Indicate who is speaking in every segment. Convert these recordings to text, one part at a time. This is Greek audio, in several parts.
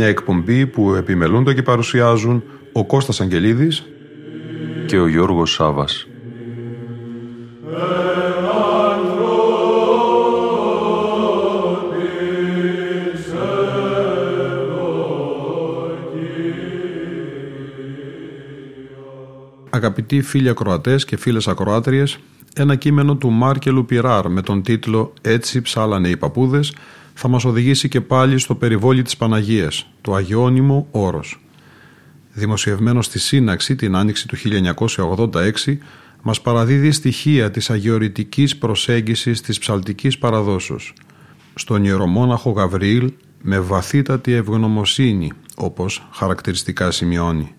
Speaker 1: Μια εκπομπή που επιμελούνται και παρουσιάζουν ο Κώστας Αγγελίδης και ο Γιώργος Σάβας. Αγαπητοί φίλοι ακροατές και φίλες ακροάτριες, ένα κείμενο του Μάρκελου Πιράρ με τον τίτλο «Έτσι ψάλανε οι παππούδες» θα μας οδηγήσει και πάλι στο περιβόλι της Παναγίας, το Αγιώνυμο Όρος. Δημοσιευμένος στη Σύναξη την άνοιξη του 1986, μας παραδίδει στοιχεία της αγιορητικής προσέγγισης της ψαλτικής παραδόσεως. Στον ιερομόναχο Γαβριήλ με βαθύτατη ευγνωμοσύνη, όπως χαρακτηριστικά σημειώνει.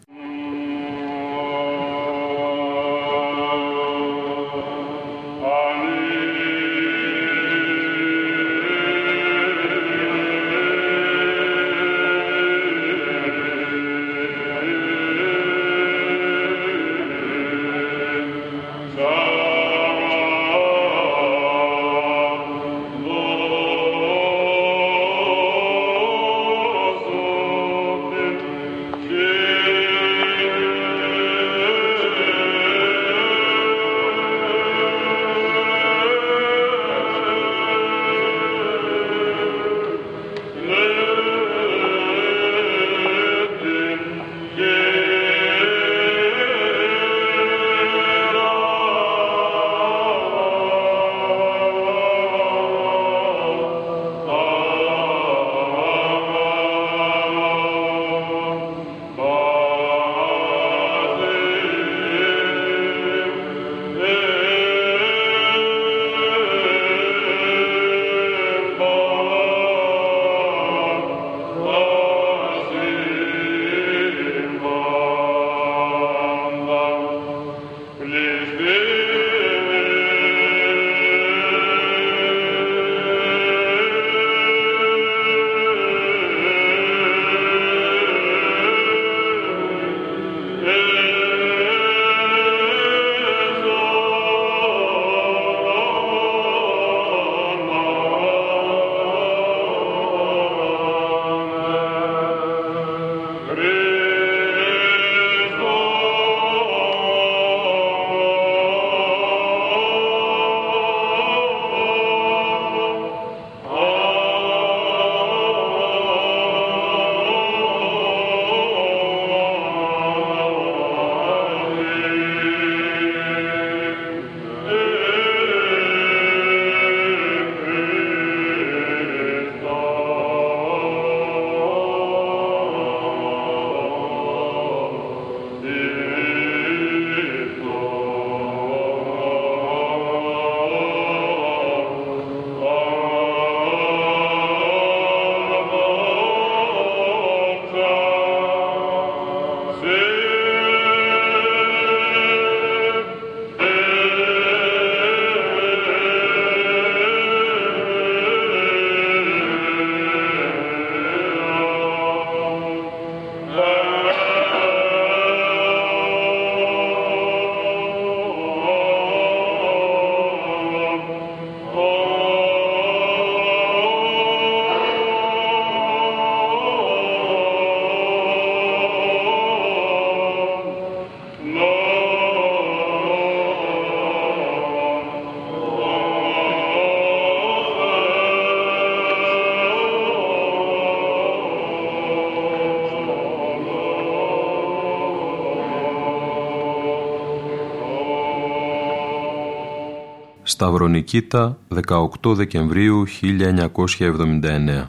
Speaker 1: Σταυρονικήτα 18 Δεκεμβρίου 1979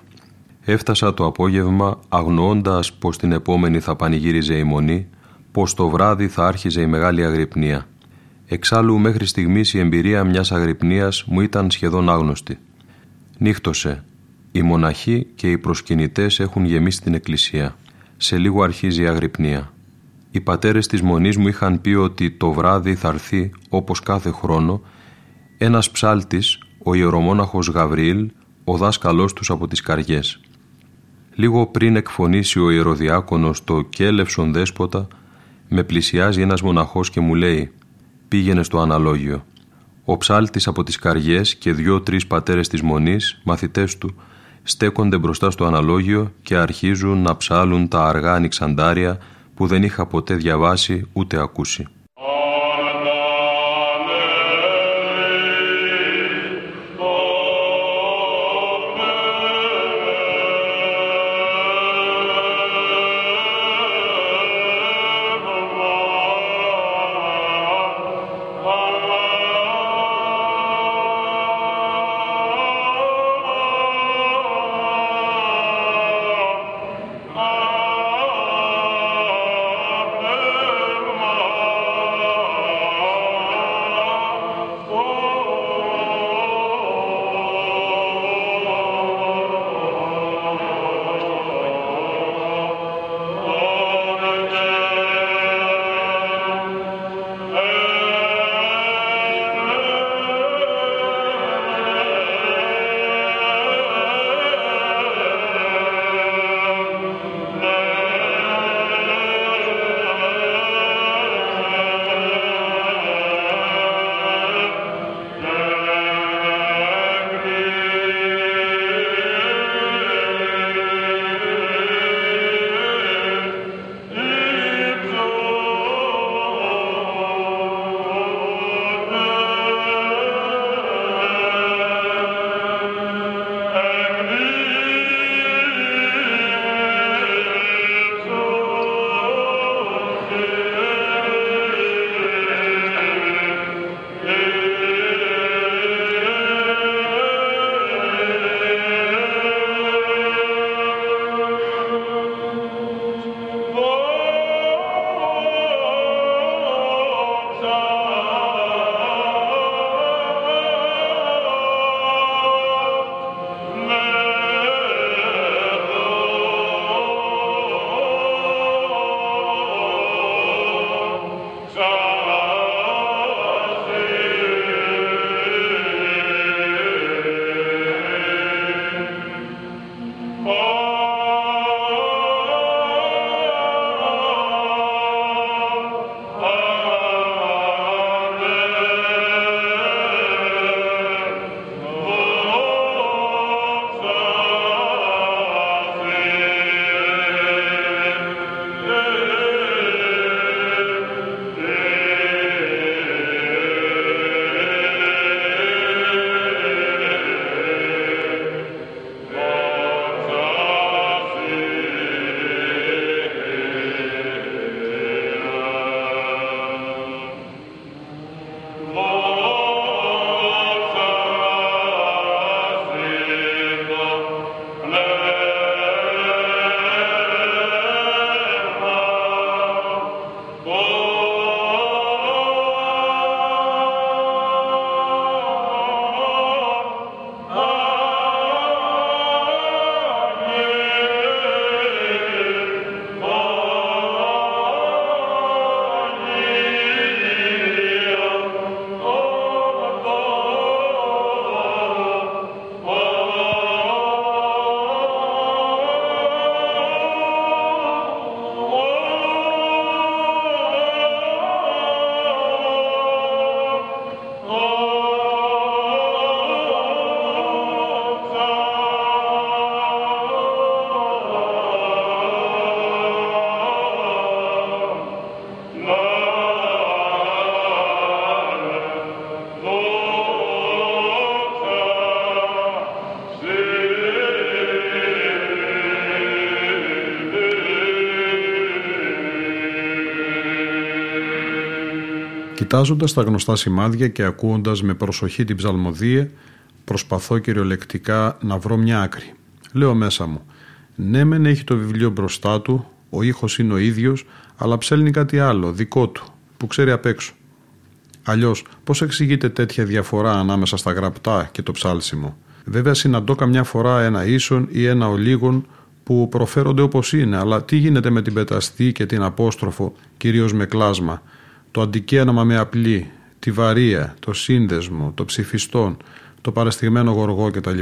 Speaker 1: Έφτασα το απόγευμα αγνοώντας πως την επόμενη θα πανηγύριζε η Μονή, πως το βράδυ θα άρχιζε η μεγάλη αγρυπνία. Εξάλλου μέχρι στιγμής η εμπειρία μιας αγρυπνίας μου ήταν σχεδόν άγνωστη. Νύχτωσε. Οι μοναχοί και οι προσκυνητές έχουν γεμίσει την εκκλησία. Σε λίγο αρχίζει η αγρυπνία. Οι πατέρες της μονής μου είχαν πει ότι το βράδυ θα έρθει, όπως κάθε χρόνο, ένας ψάλτης, ο ιερομόναχος Γαβριήλ, ο δάσκαλός τους από τις καριές. Λίγο πριν εκφωνήσει ο ιεροδιάκονος το «Κέλευσον δέσποτα», με πλησιάζει ένας μοναχός και μου λέει «Πήγαινε στο αναλόγιο». Ο ψάλτης από τις καριές και δυο-τρεις πατέρες της μονής, μαθητές του, στέκονται μπροστά στο αναλόγιο και αρχίζουν να ψάλουν τα αργά ανοιξαντάρια που δεν είχα ποτέ διαβάσει ούτε ακούσει.
Speaker 2: Κοιτάζοντα τα γνωστά σημάδια και ακούοντας με προσοχή την ψαλμοδία, προσπαθώ κυριολεκτικά να βρω μια άκρη. Λέω μέσα μου, ναι, μεν έχει το βιβλίο μπροστά του, ο ήχος είναι ο ίδιος, αλλά ψέλνει κάτι άλλο, δικό του, που ξέρει απ' έξω. Αλλιώς, πώς εξηγείται τέτοια διαφορά ανάμεσα στα γραπτά και το ψάλσιμο; Βέβαια, συναντώ καμιά φορά ένα ίσον ή ένα ολίγον που προφέρονται όπως είναι, αλλά τι γίνεται με την πεταστή και την απόστροφο, κυρίως με κλάσμα, το αντικέναμα με απλή, τη βαρία, το σύνδεσμο, το ψηφιστόν, το παραστηγμένο γοργό κτλ.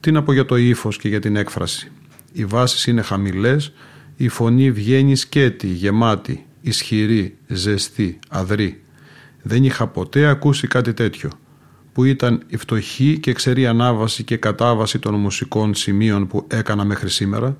Speaker 2: Τι να πω για το ύφος και για την έκφραση. Οι βάσεις είναι χαμηλές, η φωνή βγαίνει σκέτη, γεμάτη, ισχυρή, ζεστή, αδρή. Δεν είχα ποτέ ακούσει κάτι τέτοιο, που ήταν η φτωχή και ξερή ανάβαση και κατάβαση των μουσικών σημείων που έκανα μέχρι σήμερα,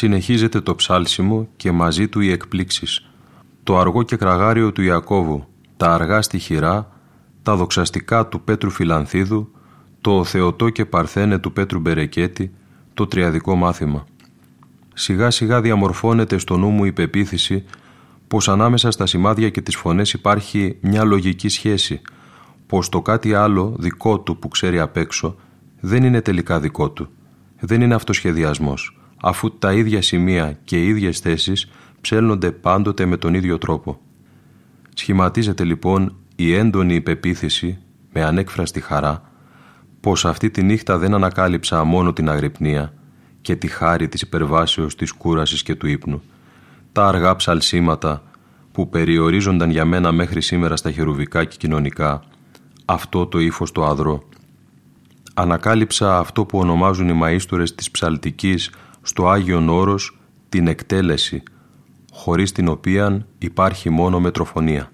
Speaker 1: Συνεχίζεται το ψάλσιμο και μαζί του οι εκπλήξεις. Το αργό και κραγάριο του Ιακώβου, τα αργά στη χειρά, τα δοξαστικά του Πέτρου Φιλανθίδου, το Θεοτό και Παρθένε του Πέτρου Μπερεκέτη, το τριαδικό μάθημα. Σιγά σιγά διαμορφώνεται στο νου μου η πεποίθηση πως ανάμεσα στα σημάδια και τις φωνές υπάρχει μια λογική σχέση, πως το κάτι άλλο δικό του που ξέρει απ' έξω δεν είναι τελικά δικό του. Δεν είναι αυτοσχεδιασμός, αφού τα ίδια σημεία και οι ίδιες θέσεις ψέλνονται πάντοτε με τον ίδιο τρόπο. Σχηματίζεται λοιπόν η έντονη υπεποίθηση, με ανέκφραστη χαρά, πως αυτή τη νύχτα δεν ανακάλυψα μόνο την αγρυπνία και τη χάρη της υπερβάσεως της κούρασης και του ύπνου, τα αργά ψαλσίματα που περιορίζονταν για μένα μέχρι σήμερα στα χερουβικά και κοινωνικά, αυτό το ύφος το αδρό. Ανακάλυψα αυτό που ονομάζουν οι μαΐστορες της ψαλτικής στο Άγιον Όρος την εκτέλεση, χωρίς την οποία υπάρχει μόνο μετροφωνία.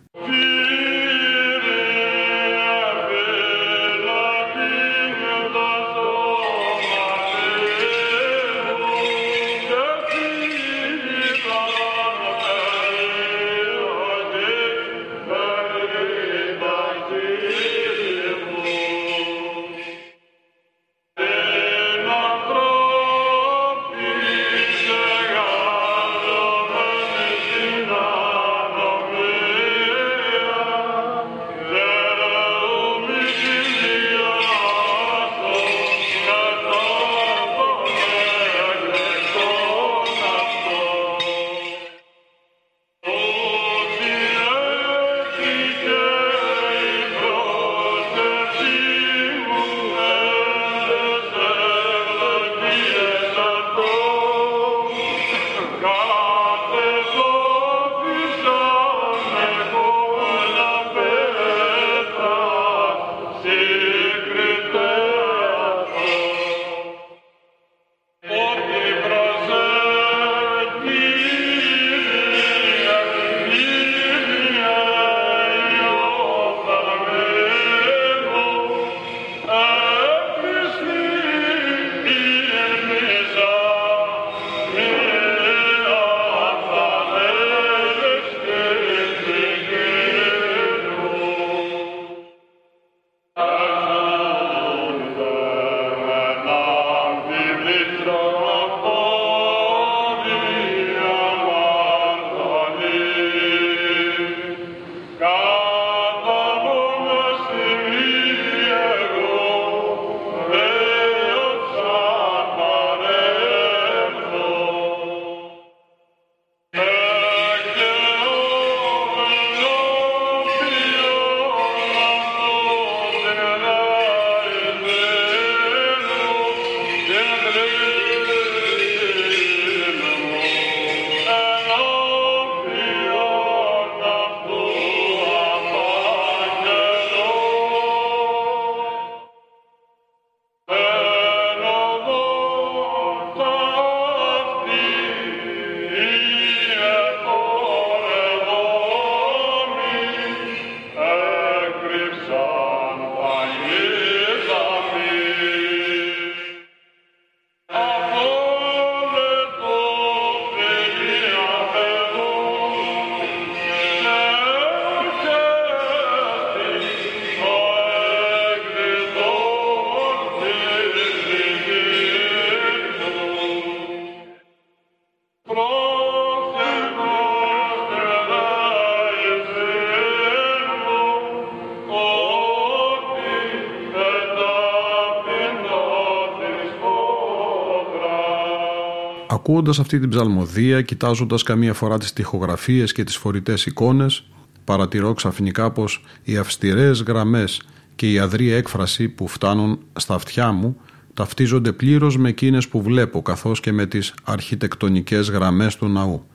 Speaker 2: Ακούοντας αυτή την ψαλμοδία, κοιτάζοντας καμία φορά τις τοιχογραφίε και τις φορητές εικόνες, παρατηρώ ξαφνικά πως οι αυστηρές γραμμές και η αδρή έκφραση που φτάνουν στα αυτιά μου ταυτίζονται πλήρως με εκείνες που βλέπω, καθώς και με τις αρχιτεκτονικές γραμμές του ναού.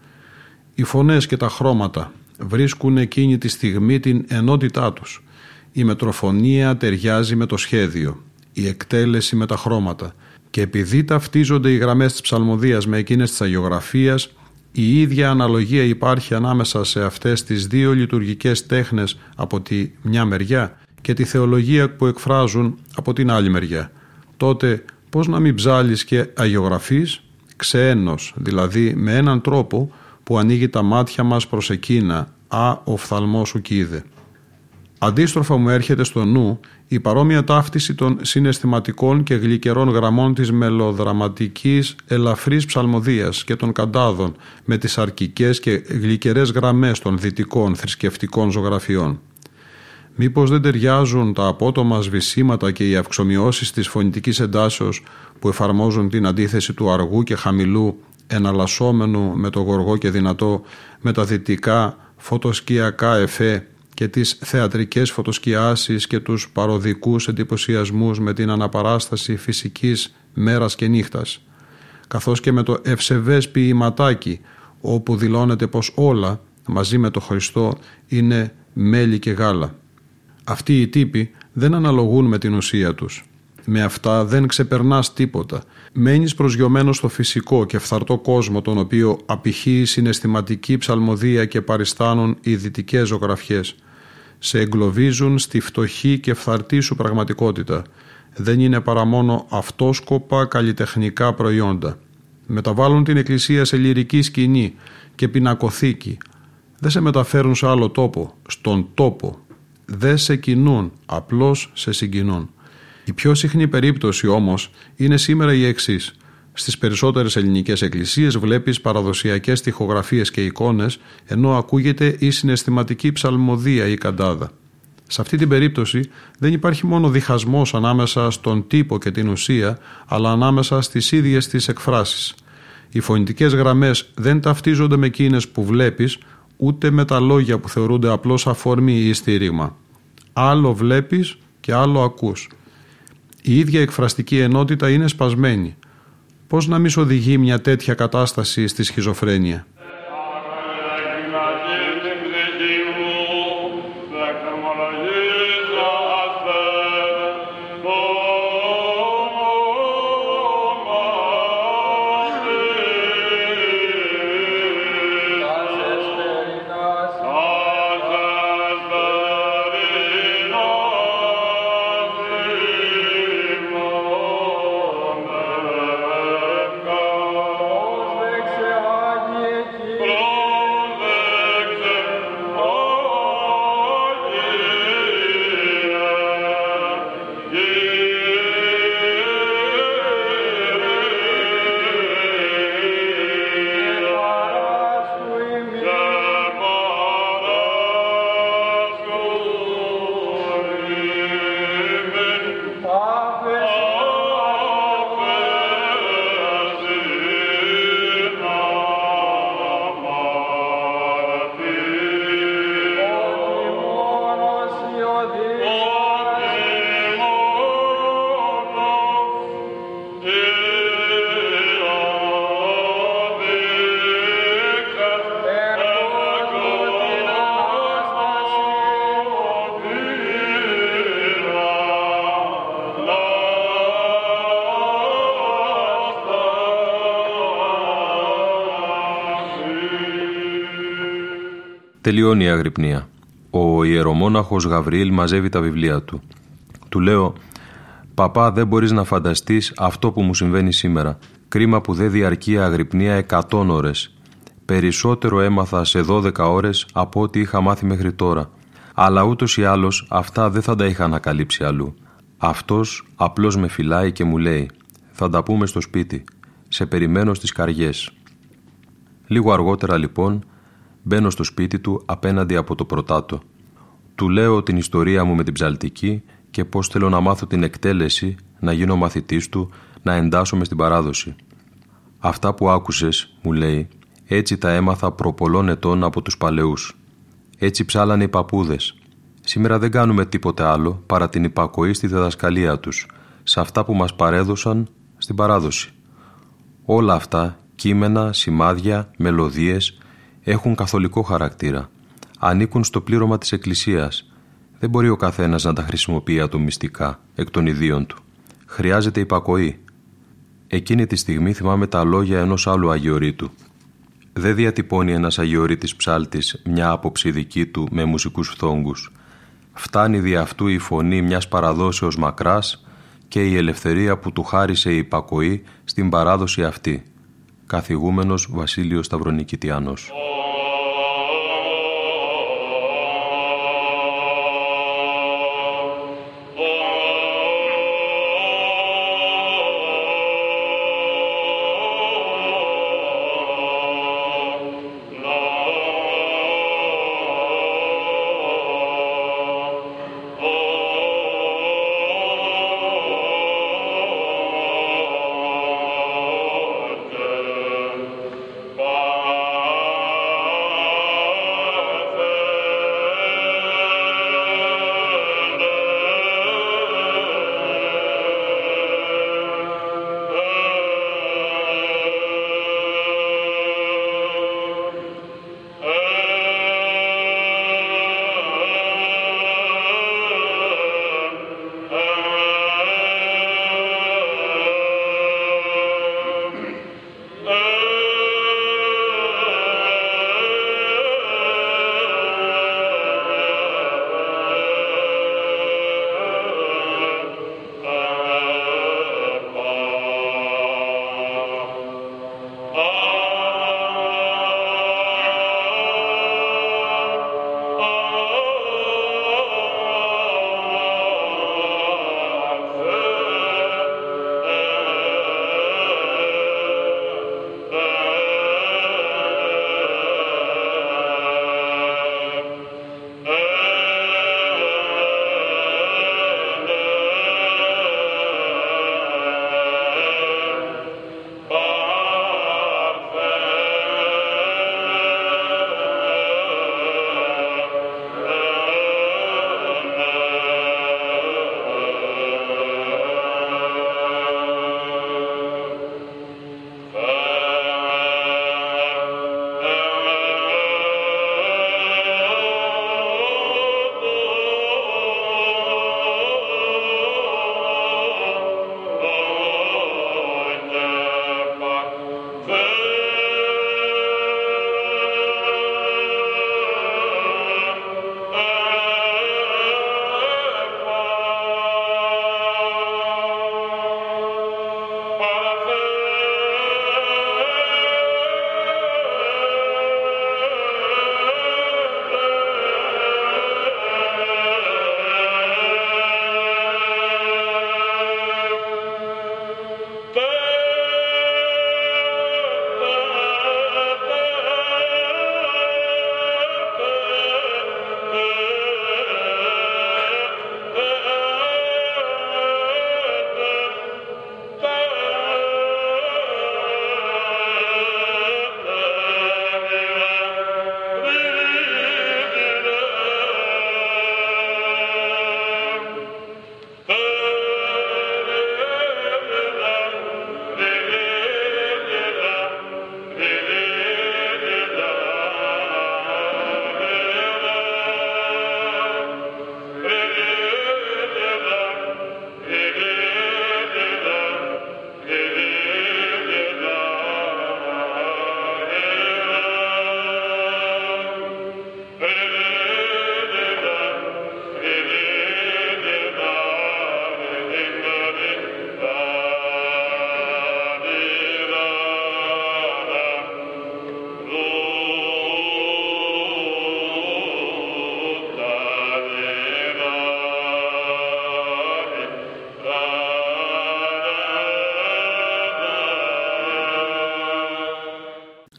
Speaker 2: Οι φωνές και τα χρώματα βρίσκουν εκείνη τη στιγμή την ενότητά τους. Η μετροφωνία ταιριάζει με το σχέδιο, η εκτέλεση με τα χρώματα και επειδή ταυτίζονται οι γραμμές της ψαλμοδίας με εκείνες της αγιογραφίας, η ίδια αναλογία υπάρχει ανάμεσα σε αυτές τις δύο λειτουργικές τέχνες από τη μια μεριά και τη θεολογία που εκφράζουν από την άλλη μεριά. Τότε πώς να μην ψάλεις και αγιογραφείς, ξένος, δηλαδή με έναν τρόπο που ανοίγει τα μάτια μας προς εκείνα, «Α, ο φθαλμός σου κοίδε». Αντίστροφα μου έρχεται στο νου η παρόμοια ταύτιση των συναισθηματικών και γλυκερών γραμμών της μελοδραματικής ελαφρής ψαλμοδίας και των καντάδων με τις αρκικές και γλυκερές γραμμές των δυτικών θρησκευτικών ζωγραφιών. Μήπως δεν ταιριάζουν τα απότομα σβησίματα και οι αυξομοιώσεις της φωνητικής εντάσεως που εφαρμόζουν την αντίθεση του αργού και χαμηλού εναλλασσόμενου με το γοργό και δυνατό με τα δυτικά φωτοσκιακά εφέ και τις θεατρικές φωτοσκιάσεις και τους παροδικούς εντυπωσιασμούς με την αναπαράσταση φυσικής μέρας και νύχτας, καθώς και με το ευσεβές ποιηματάκι, όπου δηλώνεται πως όλα, μαζί με το Χριστό, είναι μέλι και γάλα. Αυτοί οι τύποι δεν αναλογούν με την ουσία τους. Με αυτά δεν ξεπερνάς τίποτα. Μένεις προσγειωμένος στο φυσικό και φθαρτό κόσμο τον οποίο απηχεί η συναισθηματική ψαλμοδία και παριστάνουν οι δυτικές ζωγραφιές. Σε εγκλωβίζουν στη φτωχή και φθαρτή σου πραγματικότητα. Δεν είναι παρά μόνο αυτόσκοπα καλλιτεχνικά προϊόντα. Μεταβάλλουν την εκκλησία σε λυρική σκηνή και πινακοθήκη. Δεν σε μεταφέρουν σε άλλο τόπο, στον τόπο. Δεν σε κινούν, απλώς σε συγκινούν. Η πιο συχνή περίπτωση όμως είναι σήμερα η εξής. Στις περισσότερες ελληνικές εκκλησίες βλέπεις παραδοσιακές τοιχογραφίες και εικόνες ενώ ακούγεται η συναισθηματική ψαλμοδία ή καντάδα. Σε αυτή την περίπτωση δεν υπάρχει μόνο διχασμός ανάμεσα στον τύπο και την ουσία αλλά ανάμεσα στις ίδιες τις εκφράσεις. Οι φωνητικές γραμμές δεν ταυτίζονται με εκείνες που βλέπεις ούτε με τα λόγια που θεωρούνται απλώς αφορμή ή στήριγμα. Άλλο βλέπεις και άλλο ακούς. Η ίδια εκφραστική ενότητα είναι σπασμένη. Πώς να μην οδηγεί μια τέτοια κατάσταση στη σχιζοφρένεια;
Speaker 3: Τελειώνει η αγρυπνία. Ο ιερομόναχος Γαβριήλ μαζεύει τα βιβλία του. Του λέω «Παπά δεν μπορείς να φανταστείς αυτό που μου συμβαίνει σήμερα. Κρίμα που δεν διαρκεί η αγρυπνία 100 ώρες. Περισσότερο έμαθα σε 12 ώρες από ό,τι είχα μάθει μέχρι τώρα. Αλλά ούτως ή άλλως αυτά δεν θα τα είχα ανακαλύψει αλλού. Αυτός απλώς με φυλάει και μου λέει «Θα τα πούμε στο σπίτι. Σε περιμένω στις καριές». Λίγο αργότερα λοιπόν Μπαίνω στο σπίτι του απέναντι από το πρωτάτο. Του λέω την ιστορία μου με την ψαλτική και πώς θέλω να μάθω την εκτέλεση, να γίνω μαθητής του, να εντάσσομαι στην παράδοση. Αυτά που άκουσες, μου λέει, έτσι τα έμαθα προ πολλών ετών από τους παλαιούς. Έτσι ψάλανε οι παππούδες. Σήμερα δεν κάνουμε τίποτε άλλο παρά την υπακοή στη διδασκαλία τους, σε αυτά που μας παρέδωσαν στην παράδοση. Όλα αυτά, κείμενα, σημάδια, μελωδίες, έχουν καθολικό χαρακτήρα. Ανήκουν στο πλήρωμα της Εκκλησίας. Δεν μπορεί ο καθένας να τα χρησιμοποιεί ατομιστικά, εκ των ιδίων του. Χρειάζεται υπακοή. Εκείνη τη στιγμή θυμάμαι τα λόγια ενός άλλου Αγιορείτου. Δεν διατυπώνει ένας Αγιορείτης ψάλτης μια άποψη δική του με μουσικούς φθόγκους. Φτάνει δι' αυτού η φωνή μιας παραδόσεως μακράς και η ελευθερία που του χάρισε η υπακοή στην παράδοση αυτή.
Speaker 1: Καθηγούμενος Βασίλειος Σταυρονικητιάνος.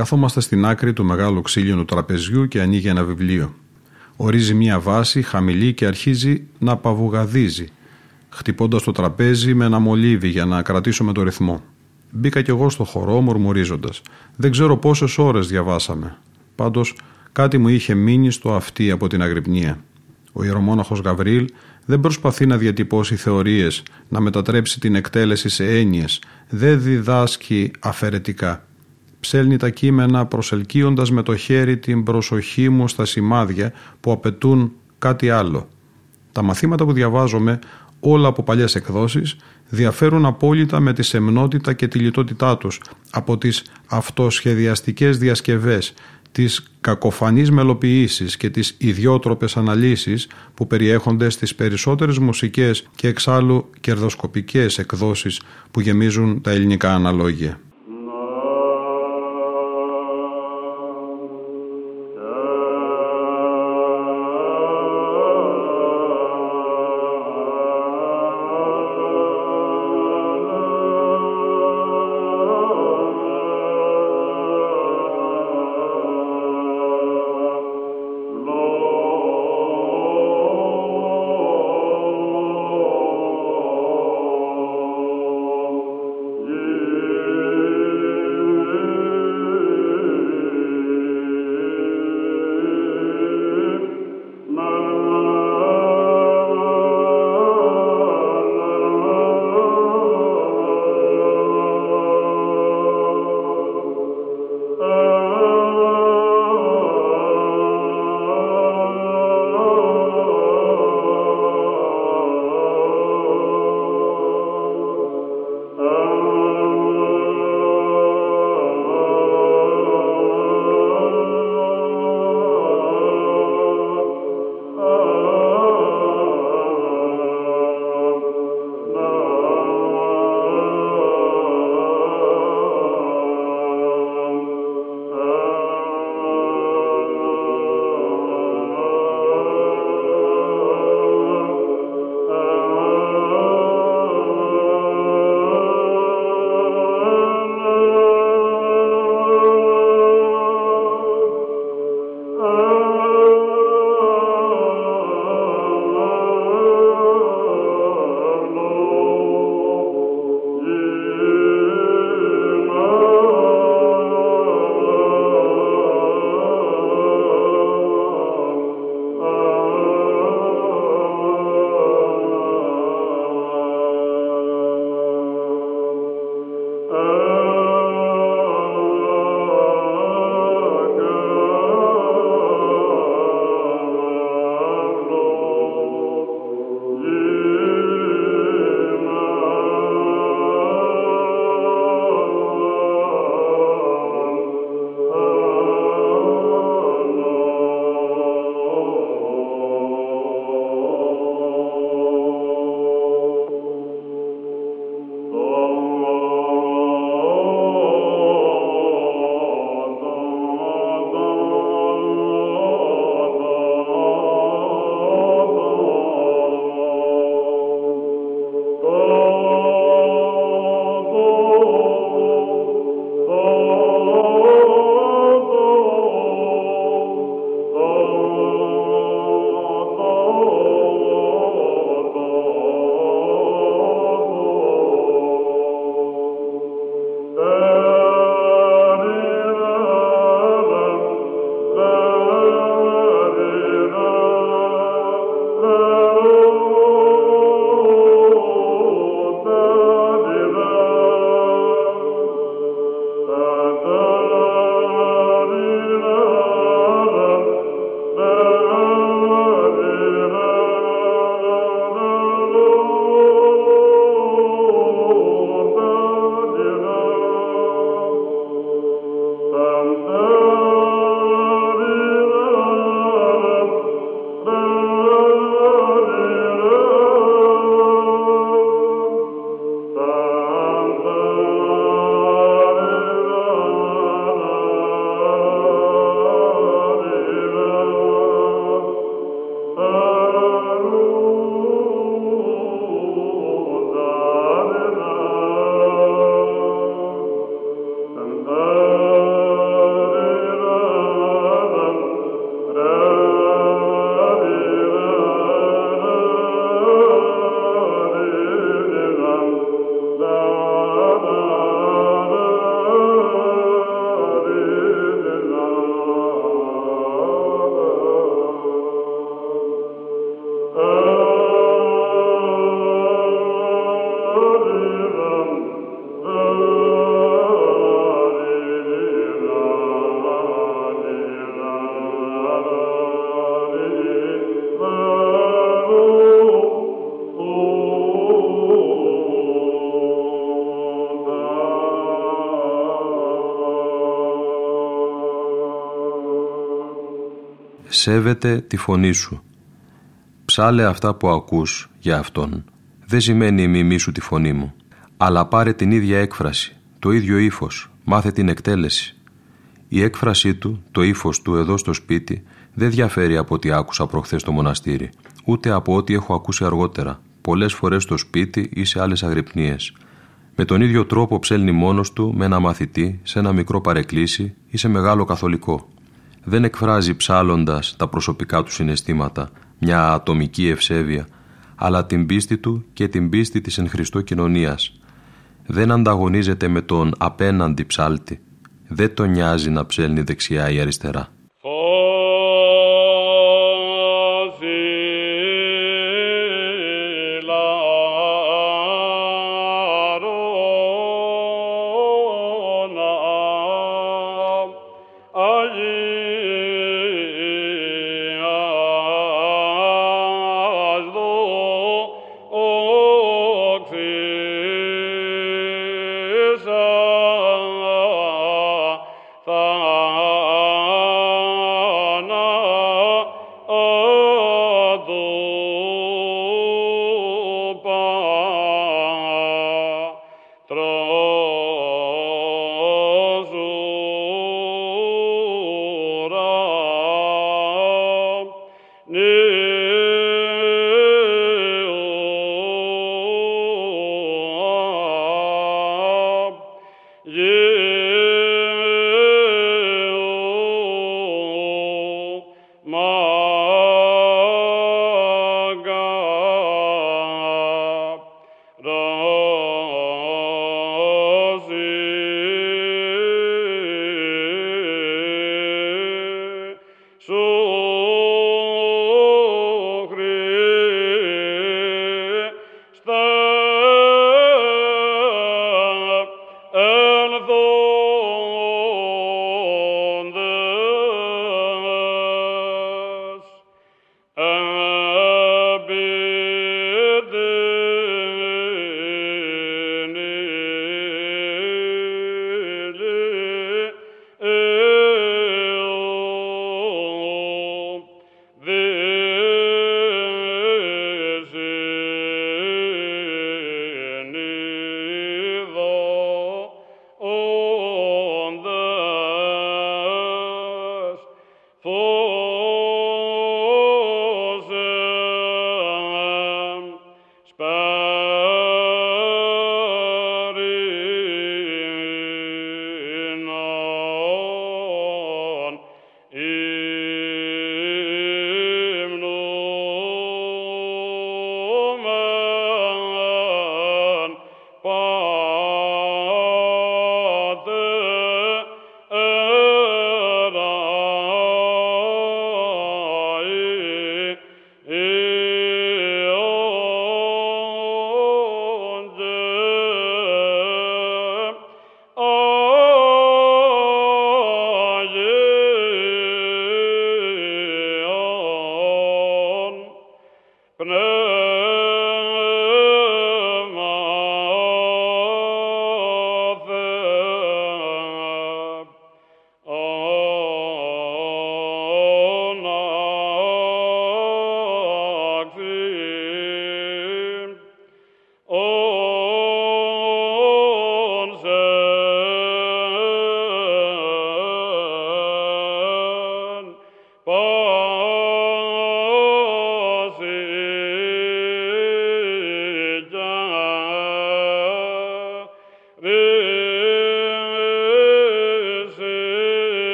Speaker 2: Καθόμαστε στην άκρη του μεγάλου ξύλινου τραπεζιού και ανοίγει ένα βιβλίο. Ορίζει μία βάση χαμηλή και αρχίζει να παβουγαδίζει, χτυπώντας το τραπέζι με ένα μολύβι για να κρατήσουμε το ρυθμό. Μπήκα κι εγώ στο χορό μουρμουρίζοντας. Δεν ξέρω πόσες ώρες διαβάσαμε. Πάντως κάτι μου είχε μείνει στο αυτί από την αγρυπνία. Ο ιερομόναχος Γαβρίλ δεν προσπαθεί να διατυπώσει θεωρίες, να μετατρέψει την εκτέλεση σε έννοιες, δεν διδάσκει αφαιρετικά ψέλνει τα κείμενα προσελκύοντας με το χέρι την προσοχή μου στα σημάδια που απαιτούν κάτι άλλο. Τα μαθήματα που διαβάζομαι, όλα από παλιές εκδόσεις, διαφέρουν απόλυτα με τη σεμνότητα και τη λιτότητά τους από τις αυτοσχεδιαστικές διασκευές, τις κακοφανείς μελοποιήσεις και τις ιδιότροπες αναλύσεις που περιέχονται στις περισσότερες μουσικές και εξάλλου κερδοσκοπικές εκδόσεις που γεμίζουν τα ελληνικά αναλόγια.
Speaker 1: Σέβεται τη φωνή σου. Ψάλε αυτά που ακούς για Αυτόν. Δεν σημαίνει μιμή σου τη φωνή μου. Αλλά πάρε την ίδια έκφραση, το ίδιο ύφος, μάθε την εκτέλεση. Η έκφρασή του, το ύφος του εδώ στο σπίτι, δεν διαφέρει από ό,τι άκουσα προχθές στο μοναστήρι, ούτε από ό,τι έχω ακούσει αργότερα, πολλές φορές στο σπίτι ή σε άλλες αγρυπνίες. Με τον ίδιο τρόπο ψέλνει μόνος του με ένα μαθητή, σε ένα μικρό παρεκκλήσι ή σε μεγάλο καθολικό. Δεν εκφράζει ψάλλοντας τα προσωπικά του συναισθήματα, μια ατομική ευσέβεια, αλλά την πίστη του και την πίστη της εν Χριστώ κοινωνίας. Δεν ανταγωνίζεται με τον απέναντι ψάλτη. Δεν τον νοιάζει να ψέλνει δεξιά ή αριστερά.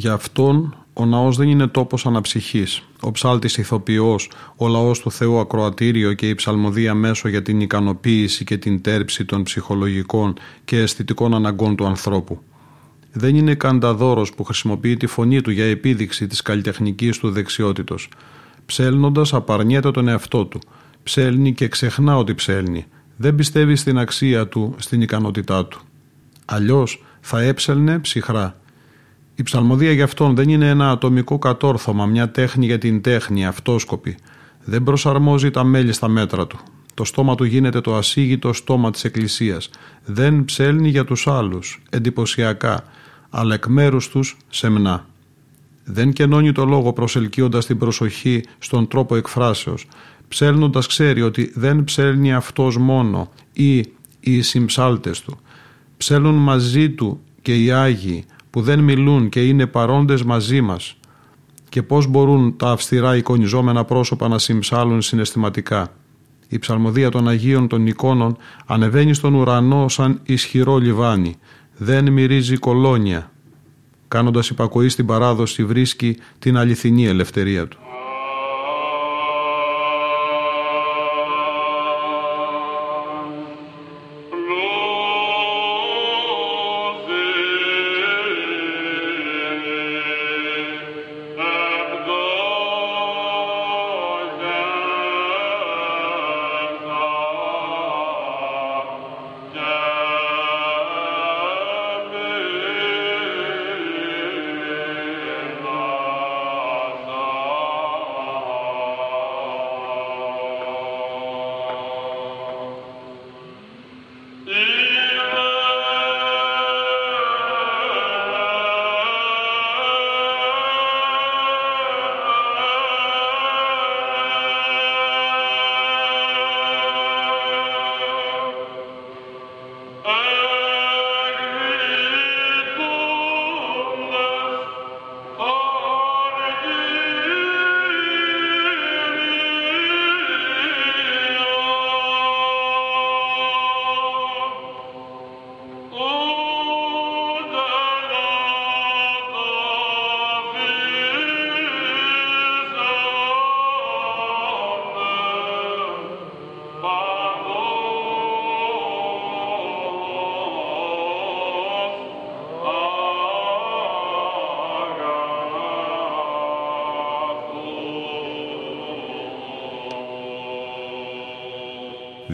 Speaker 1: Για αυτόν ο ναός δεν είναι τόπος αναψυχής. Ο ψάλτης ηθοποιός, ο λαός του Θεού ακροατήριο και η ψαλμοδία μέσω για την ικανοποίηση και την τέρψη των ψυχολογικών και αισθητικών αναγκών του ανθρώπου. Δεν είναι κανταδόρος που χρησιμοποιεί τη φωνή του για επίδειξη της καλλιτεχνικής του δεξιότητος. Ψέλνοντας απαρνιέται τον εαυτό του. Ψέλνει και ξεχνά ότι ψέλνει. Δεν πιστεύει στην αξία του, στην ικανότητά του. Αλλιώς θα έψελνε ψυχρά η ψαλμοδία για αυτόν δεν είναι ένα ατομικό κατόρθωμα, μια τέχνη για την τέχνη, αυτόσκοπη. Δεν προσαρμόζει τα μέλη στα μέτρα του. Το στόμα του γίνεται το ασίγητο στόμα της Εκκλησίας. Δεν ψέλνει για τους άλλους, εντυπωσιακά, αλλά εκ μέρους τους σεμνά. Δεν κενώνει το λόγο προσελκύοντας την προσοχή στον τρόπο εκφράσεως. Ψέλνοντας ξέρει ότι δεν ψέλνει αυτός μόνο ή οι συμψάλτες του. Ψέλνουν μαζί του και οι Άγιοι, που δεν μιλούν και είναι παρόντες μαζί μας και πώς μπορούν τα αυστηρά εικονιζόμενα πρόσωπα να συμψάλουν συναισθηματικά. Η ψαλμοδία των Αγίων των εικόνων ανεβαίνει στον ουρανό σαν ισχυρό λιβάνι. Δεν μυρίζει κολόνια. Κάνοντας υπακοή στην παράδοση βρίσκει την αληθινή ελευθερία του.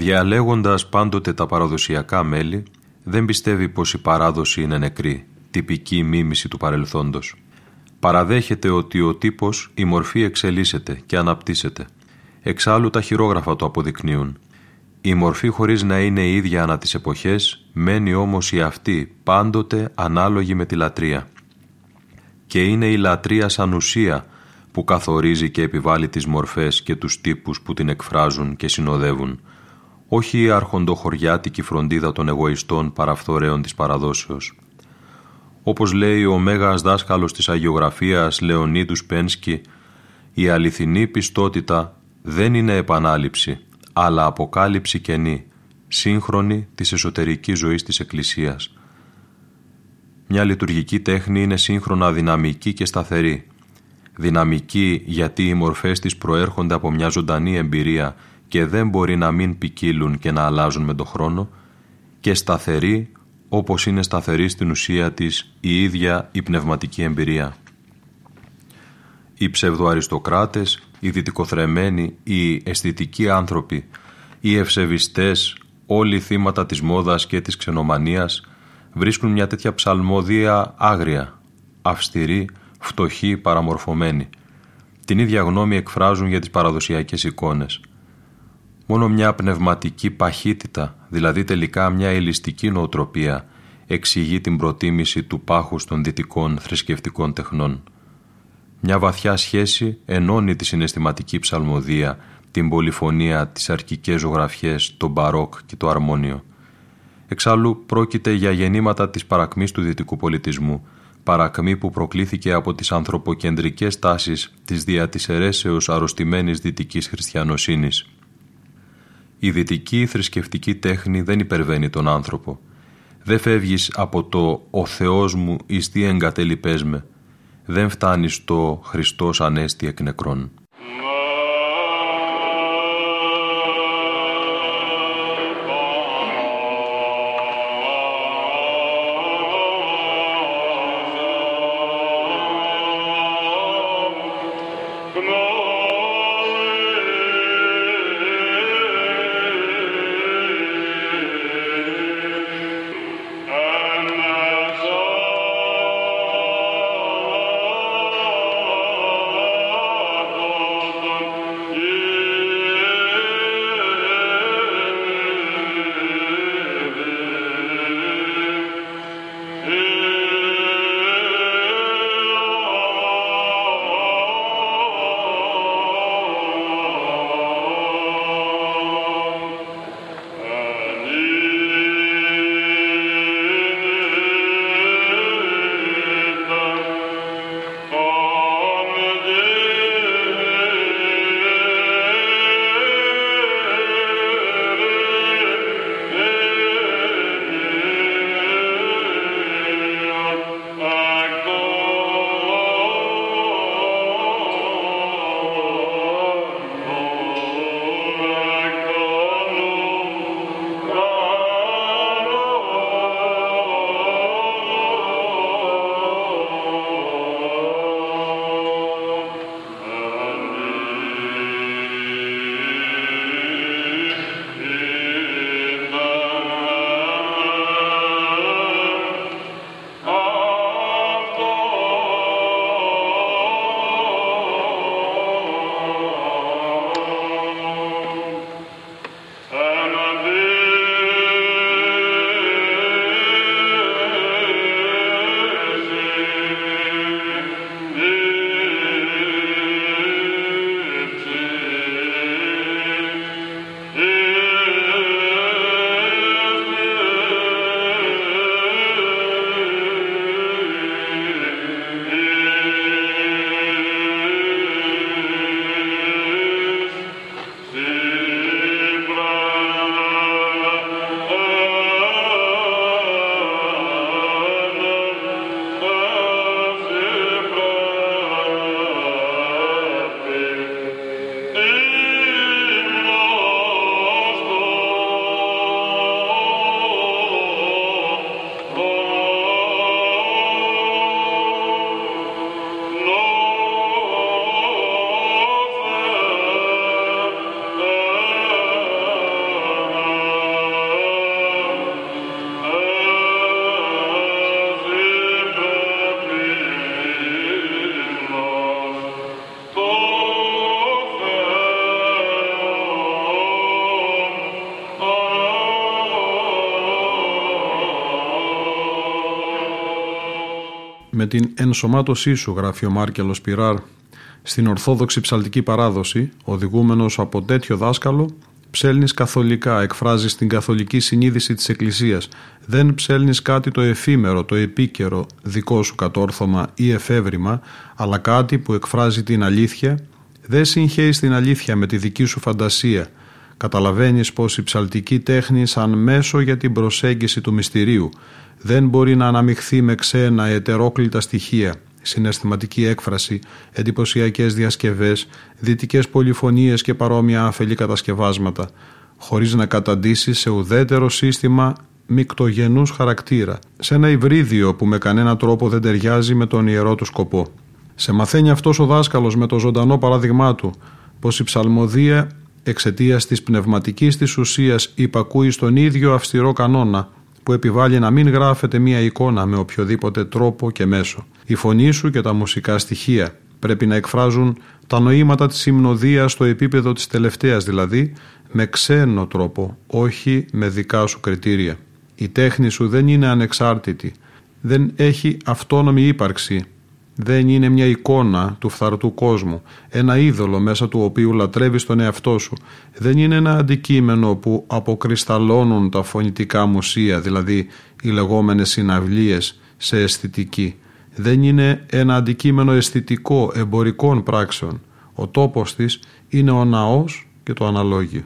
Speaker 3: Διαλέγοντας πάντοτε τα παραδοσιακά μέλη, δεν πιστεύει πως η παράδοση είναι νεκρή, τυπική μίμηση του παρελθόντος. Παραδέχεται ότι ο τύπος, η μορφή εξελίσσεται και αναπτύσσεται. Εξάλλου τα χειρόγραφα το αποδεικνύουν. Η μορφή χωρίς να είναι ίδια ανά τις εποχές, μένει όμως η αυτή πάντοτε ανάλογη με τη λατρεία. Και είναι η λατρεία σαν ουσία που καθορίζει και επιβάλλει τις μορφές και τους τύπους που την εκφράζουν και συνοδεύουν, όχι η αρχοντοχωριάτικη φροντίδα των εγωιστών παραφθορέων της παραδόσεως. Όπως λέει ο μέγας δάσκαλος της αγιογραφίας Λεωνίδους Πένσκι, η αληθινή πιστότητα δεν είναι επανάληψη, αλλά αποκάλυψη καινή, σύγχρονη της εσωτερικής ζωής της Εκκλησίας. Μια λειτουργική τέχνη είναι σύγχρονα δυναμική και σταθερή. Δυναμική γιατί οι μορφές της προέρχονται από μια ζωντανή εμπειρία και δεν μπορεί να μην ποικίλουν και να αλλάζουν με τον χρόνο και σταθερή όπως είναι σταθερή στην ουσία της η ίδια η πνευματική εμπειρία. Οι ψευδοαριστοκράτες, οι δυτικοθρεμένοι, οι αισθητικοί άνθρωποι, οι ευσεβιστές, όλοι οι θύματα της μόδας και της ξενομανίας βρίσκουν μια τέτοια ψαλμόδια άγρια, αυστηρή, φτωχή, παραμορφωμένη. Την ίδια γνώμη εκφράζουν για τις παραδοσιακές εικόνες – Μόνο μια πνευματική παχύτητα, δηλαδή τελικά μια ελιστική νοοτροπία, εξηγεί την προτίμηση του πάχους των δυτικών θρησκευτικών τεχνών. Μια βαθιά σχέση ενώνει τη συναισθηματική ψαλμοδία, την πολυφωνία, τις αρκικές ζωγραφιές, το μπαρόκ και το αρμόνιο. Εξάλλου πρόκειται για γεννήματα της παρακμής του δυτικού πολιτισμού,
Speaker 1: παρακμή που προκλήθηκε από τις ανθρωποκεντρικές τάσεις της δια της αιρέσεως αρρωστημένης δυτικής χριστιανοσύνης. Η δυτική θρησκευτική τέχνη δεν υπερβαίνει τον άνθρωπο. Δεν φεύγεις από το «Ο Θεός μου εις τι εγκατέλειπές με». Δεν φτάνεις στο «Χριστός ανέστη εκ νεκρών».
Speaker 2: Με την ενσωμάτωσή σου, γράφει ο Μάρκελος Πυράρ, στην ορθόδοξη ψαλτική παράδοση, οδηγούμενος από τέτοιο δάσκαλο, ψέλνεις καθολικά, εκφράζεις την καθολική συνείδηση της Εκκλησίας. Δεν ψέλνεις κάτι το εφήμερο, το επίκαιρο, δικό σου κατόρθωμα ή εφεύρημα, αλλά κάτι που εκφράζει την αλήθεια. Δεν συγχαίεις την αλήθεια με τη δική σου φαντασία. Καταλαβαίνεις πως η ψαλτική τέχνη σαν μέσο για την προσέγγιση του μυστηρίου δεν μπορεί να αναμειχθεί με ξένα ετερόκλητα στοιχεία, συναισθηματική έκφραση, εντυπωσιακές διασκευές, δυτικές πολυφωνίες και παρόμοια αφελή κατασκευάσματα, χωρίς να καταντήσεις σε ουδέτερο σύστημα μικτογενούς χαρακτήρα, σε ένα υβρίδιο που με κανένα τρόπο δεν ταιριάζει με τον ιερό του σκοπό. Σε μαθαίνει αυτός ο δάσκαλος με το ζωντανό παράδειγμά του, πως η ψαλμοδία εξαιτίας της πνευματικής της ουσίας υπακούει στον ίδιο αυστηρό κανόνα που επιβάλλει να μην γράφεται μία εικόνα με οποιοδήποτε τρόπο και μέσο. Η φωνή σου και τα μουσικά στοιχεία πρέπει να εκφράζουν τα νοήματα της υμνοδίας στο επίπεδο της τελευταίας δηλαδή, με ξένο τρόπο, όχι με δικά σου κριτήρια. Η τέχνη σου δεν είναι ανεξάρτητη, δεν έχει αυτόνομη ύπαρξη δεν είναι μια εικόνα του φθαρτού κόσμου, ένα είδωλο μέσα του οποίου λατρεύεις τον εαυτό σου. Δεν είναι ένα αντικείμενο που αποκρισταλώνουν τα φωνητικά μουσεία, δηλαδή οι λεγόμενες συναυλίες σε αισθητική.
Speaker 1: δεν είναι ένα αντικείμενο αισθητικό εμπορικών πράξεων. Ο τόπος της είναι ο ναός και το αναλόγιο.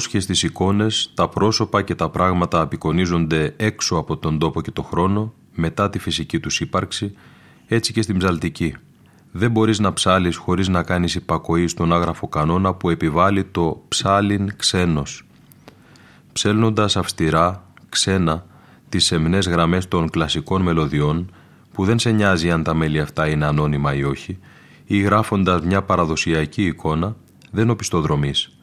Speaker 3: Όπως και στις εικόνες, τα πρόσωπα και τα πράγματα απεικονίζονται έξω από τον τόπο και το χρόνο, μετά τη φυσική τους ύπαρξη, έτσι και στην ψαλτική. Δεν μπορείς να ψάλεις χωρίς να κάνεις υπακοή στον άγραφο κανόνα που επιβάλλει το ψάλιν ξένος. ψέλνοντας αυστηρά, ξένα, τις σεμνές γραμμές των κλασικών μελωδιών, που δεν σε νοιάζει αν τα μέλη αυτά είναι ανώνυμα ή όχι, ή γράφοντας μια παραδοσιακή εικόνα, δεν οπισθοδρομείς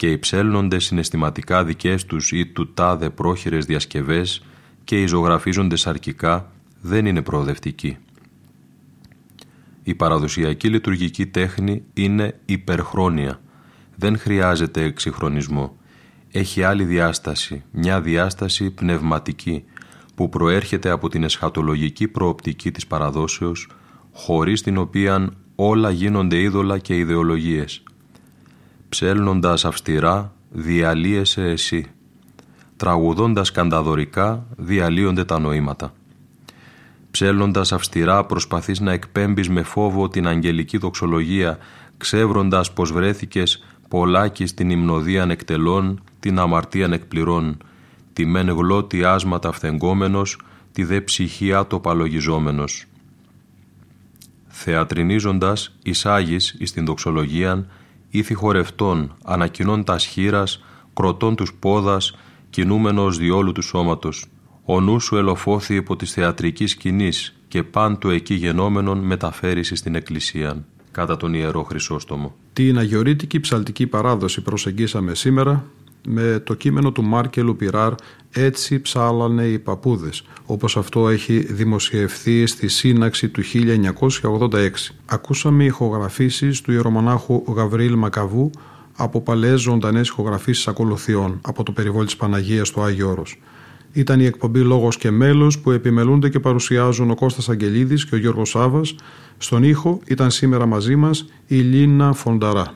Speaker 3: και υψέλνονται συναισθηματικά δικές τους ή του τάδε πρόχειρες διασκευές και οι ζωγραφίζοντες αρκικά δεν είναι προοδευτικοί. Η παραδοσιακή λειτουργική τέχνη είναι υπερχρόνια. Δεν χρειάζεται εξυγχρονισμό. Έχει άλλη διάσταση, μια διάσταση πνευματική, που προέρχεται από την εσχατολογική προοπτική της παραδόσεως, χωρίς την οποία όλα γίνονται είδωλα και ιδεολογίες. Ψέλνοντας αυστηρά, διαλύεσαι εσύ. Τραγουδώντας κανταδορικά, διαλύονται τα νοήματα. Ψέλνοντας αυστηρά προσπαθείς να εκπέμπεις με φόβο την αγγελική δοξολογία, ξεύροντας πως βρέθηκες πολλάκι στην υμνοδία εκτελών, την αμαρτία εκπληρών, τη μεν γλώτη άσματα φθεγκόμενος, τη δε ψυχή άτοπα λογιζόμενος. Θεατρινίζοντας, εισάγεις εις την δοξολογίαν, ήθη χορευτών, ανακοινών τας χείρας, κροτών τους πόδας, κινούμενος διόλου του σώματος, ο νους σου ελοφόθη υπό της θεατρικής σκηνής και πάντου εκεί γενόμενον μεταφέρεις στην Εκκλησία κατά τον Ιερό Χρυσόστομο.
Speaker 2: Την αγιορείτικη ψαλτική παράδοση προσεγγίσαμε σήμερα με το κείμενο του Μάρκελου Πυράρ «Έτσι ψάλανε οι παππούδες», όπως αυτό έχει δημοσιευθεί στη σύναξη του 1986. Ακούσαμε ηχογραφήσεις του ιερομονάχου Γαβρίλ Μακαβού από παλαιές ζωντανές ηχογραφήσεις ακολουθιών από το περιβόλι της Παναγίας του Άγιο Όρος. Ήταν η εκπομπή Λόγος και Μέλος που επιμελούνται και παρουσιάζουν ο Κώστας Αγγελίδης και ο Γιώργος Σάβας. Στον ήχο ήταν σήμερα μαζί μας η Λίνα Φονταρά.